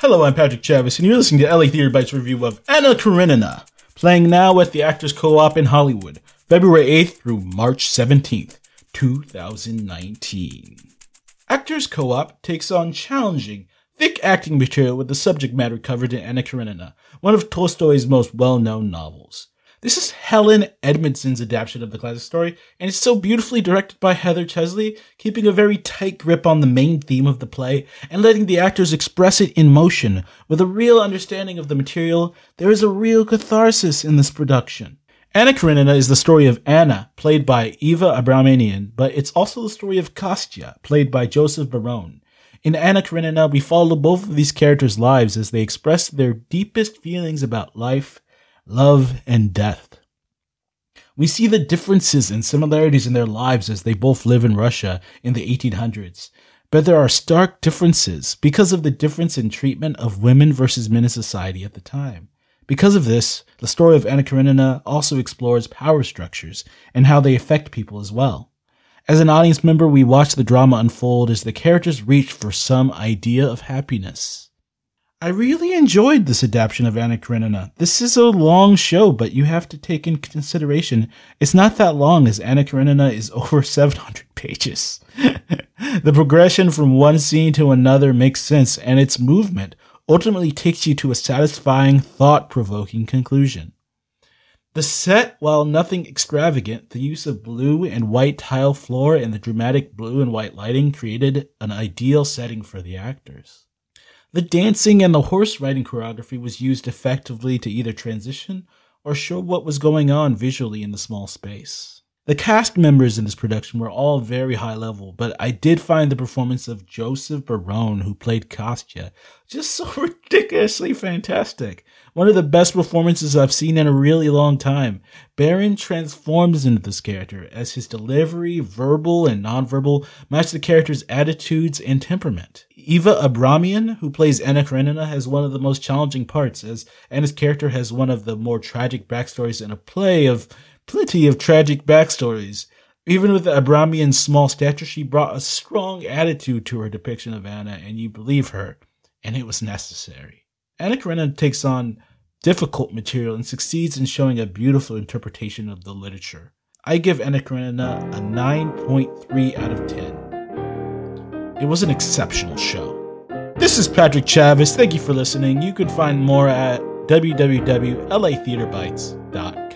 Hello, I'm Patrick Chavis, and you're listening to LA Theater Bites review of Anna Karenina, playing now at the Actors Co-op in Hollywood, February 8th through March 17th, 2019. Actors Co-op takes on challenging, thick acting material with the subject matter covered in Anna Karenina, one of Tolstoy's most well-known novels. This is Helen Edmundson's adaptation of the classic story, and it's so beautifully directed by Heather Chesley, keeping a very tight grip on the main theme of the play and letting the actors express it in motion. With a real understanding of the material, there is a real catharsis in this production. Anna Karenina is the story of Anna, played by Eva Abramian, but it's also the story of Kostya, played by Joseph Barone. In Anna Karenina, we follow both of these characters' lives as they express their deepest feelings about life, love, and death. We see the differences and similarities in their lives as they both live in Russia in the 1800s. But there are stark differences because of the difference in treatment of women versus men in society at the time. Because of this, the story of Anna Karenina also explores power structures and how they affect people as well. As an audience member, we watch the drama unfold as the characters reach for some idea of happiness. I really enjoyed this adaptation of Anna Karenina. This is a long show, but you have to take in consideration it's not that long as Anna Karenina is over 700 pages. the progression from one scene to another makes sense, and its movement ultimately takes you to a satisfying, thought provoking conclusion. The set, while nothing extravagant, the use of blue and white tile floor and the dramatic blue and white lighting created an ideal setting for the actors. The dancing and the horse riding choreography was used effectively to either transition or show what was going on visually in the small space. The cast members in this production were all very high level, but I did find the performance of Joseph Barone, who played Kostya, just so ridiculously fantastic. One of the best performances I've seen in a really long time. Baron transforms into this character as his delivery, verbal and nonverbal, match the character's attitudes and temperament. Eva Abramian, who plays Anna Karenina, has one of the most challenging parts, as Anna's character has one of the more tragic backstories in a play of plenty of tragic backstories. Even with Abramian's small stature, she brought a strong attitude to her depiction of Anna, and you believe her, and it was necessary. Anna Karenina takes on difficult material and succeeds in showing a beautiful interpretation of the literature. I give Anna Karenina a 9.3 out of 10. It was an exceptional show. This is Patrick Chavis. Thank you for listening. You can find more at www.latheatrebites.com.